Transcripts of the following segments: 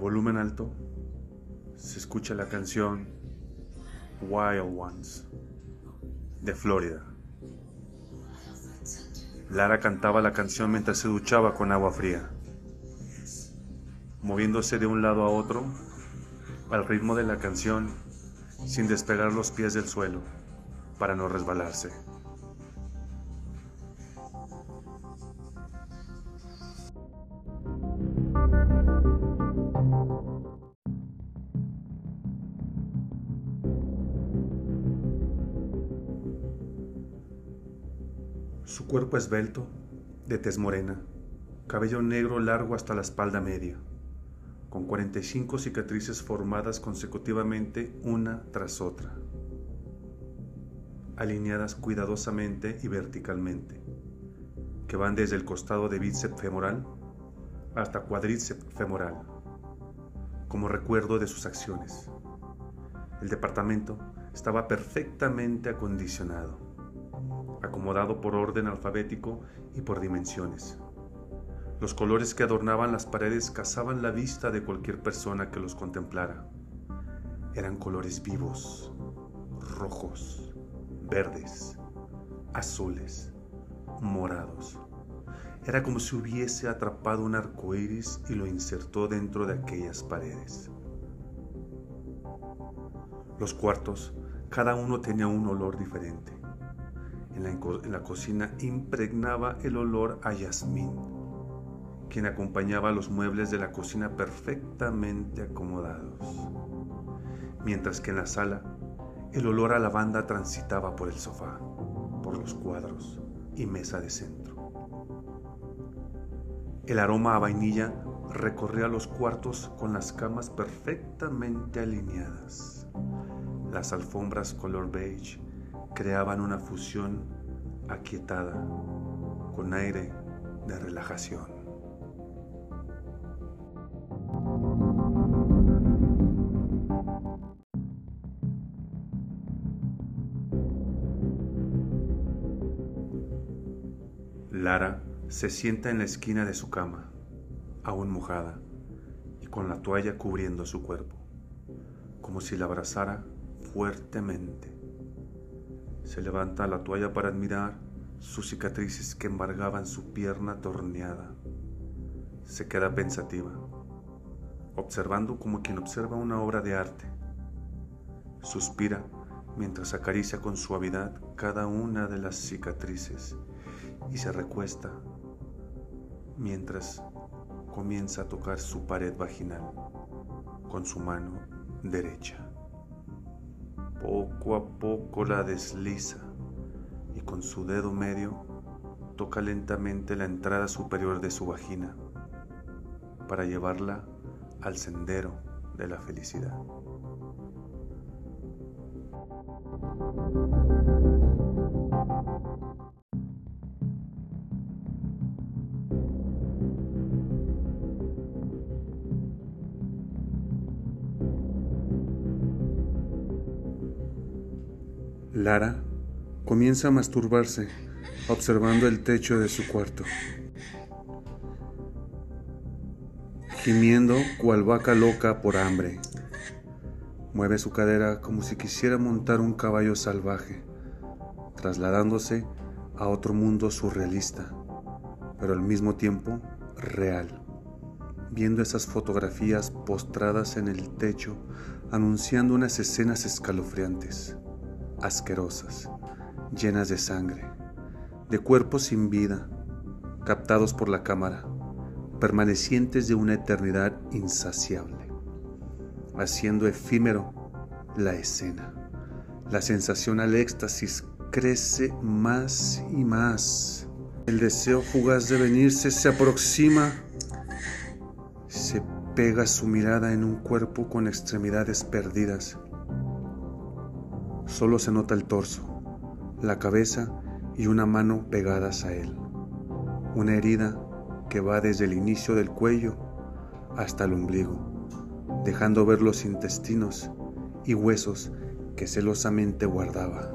volumen alto se escucha la canción Wild Ones de Florida. Lara cantaba la canción mientras se duchaba con agua fría, moviéndose de un lado a otro al ritmo de la canción sin despegar los pies del suelo para no resbalarse. Su cuerpo esbelto, de tez morena, cabello negro largo hasta la espalda media, con 45 cicatrices formadas consecutivamente una tras otra, alineadas cuidadosamente y verticalmente, que van desde el costado de bíceps femoral hasta cuádriceps femoral, como recuerdo de sus acciones. El departamento estaba perfectamente acondicionado acomodado por orden alfabético y por dimensiones. Los colores que adornaban las paredes cazaban la vista de cualquier persona que los contemplara. Eran colores vivos, rojos, verdes, azules, morados. Era como si hubiese atrapado un arco iris y lo insertó dentro de aquellas paredes. Los cuartos, cada uno tenía un olor diferente en la, cocina impregnaba el olor a yasmín, quien acompañaba los muebles de la cocina perfectamente acomodados, mientras que en la sala el olor a lavanda transitaba por el sofá, por los cuadros y mesa de centro. El aroma a vainilla recorría los cuartos con las camas perfectamente alineadas. Las alfombras color beige creaban una fusión aquietada con aire de relajación. Lara se sienta en la esquina de su cama, aún mojada, y con la toalla cubriendo su cuerpo, como si la abrazara fuertemente. Se levanta la toalla para admirar sus cicatrices que embargaban su pierna torneada. Se queda pensativa, observando como quien observa una obra de arte. Suspira mientras acaricia con suavidad cada una de las cicatrices y se recuesta mientras comienza a tocar su pared vaginal con su mano derecha. Poco a poco la desliza y con su dedo medio toca lentamente la entrada superior de su vagina para llevarla al sendero de la felicidad. Lara comienza a masturbarse observando el techo de su cuarto, gimiendo cual vaca loca por hambre. Mueve su cadera como si quisiera montar un caballo salvaje, trasladándose a otro mundo surrealista, pero al mismo tiempo real. Viendo esas fotografías postradas en el techo, anunciando unas escenas escalofriantes asquerosas, llenas de sangre, de cuerpos sin vida, captados por la cámara, permanecientes de una eternidad insaciable, haciendo efímero la escena. La sensación al éxtasis crece más y más. El deseo fugaz de venirse se aproxima. Se pega su mirada en un cuerpo con extremidades perdidas Solo se nota el torso, la cabeza y una mano pegadas a él. Una herida que va desde el inicio del cuello hasta el ombligo, dejando ver los intestinos y huesos que celosamente guardaba.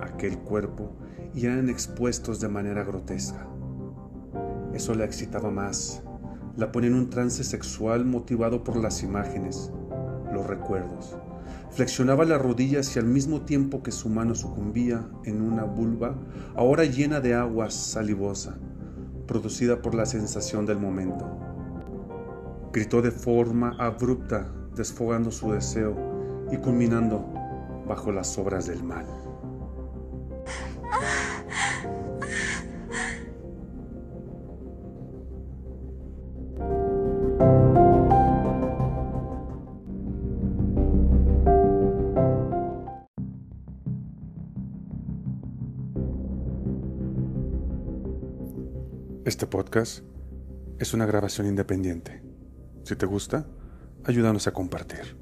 Aquel cuerpo y eran expuestos de manera grotesca. Eso la excitaba más, la ponía en un trance sexual motivado por las imágenes, los recuerdos. Flexionaba las rodillas y al mismo tiempo que su mano sucumbía en una vulva, ahora llena de agua salivosa, producida por la sensación del momento. Gritó de forma abrupta, desfogando su deseo y culminando bajo las obras del mal. Este podcast es una grabación independiente. Si te gusta, ayúdanos a compartir.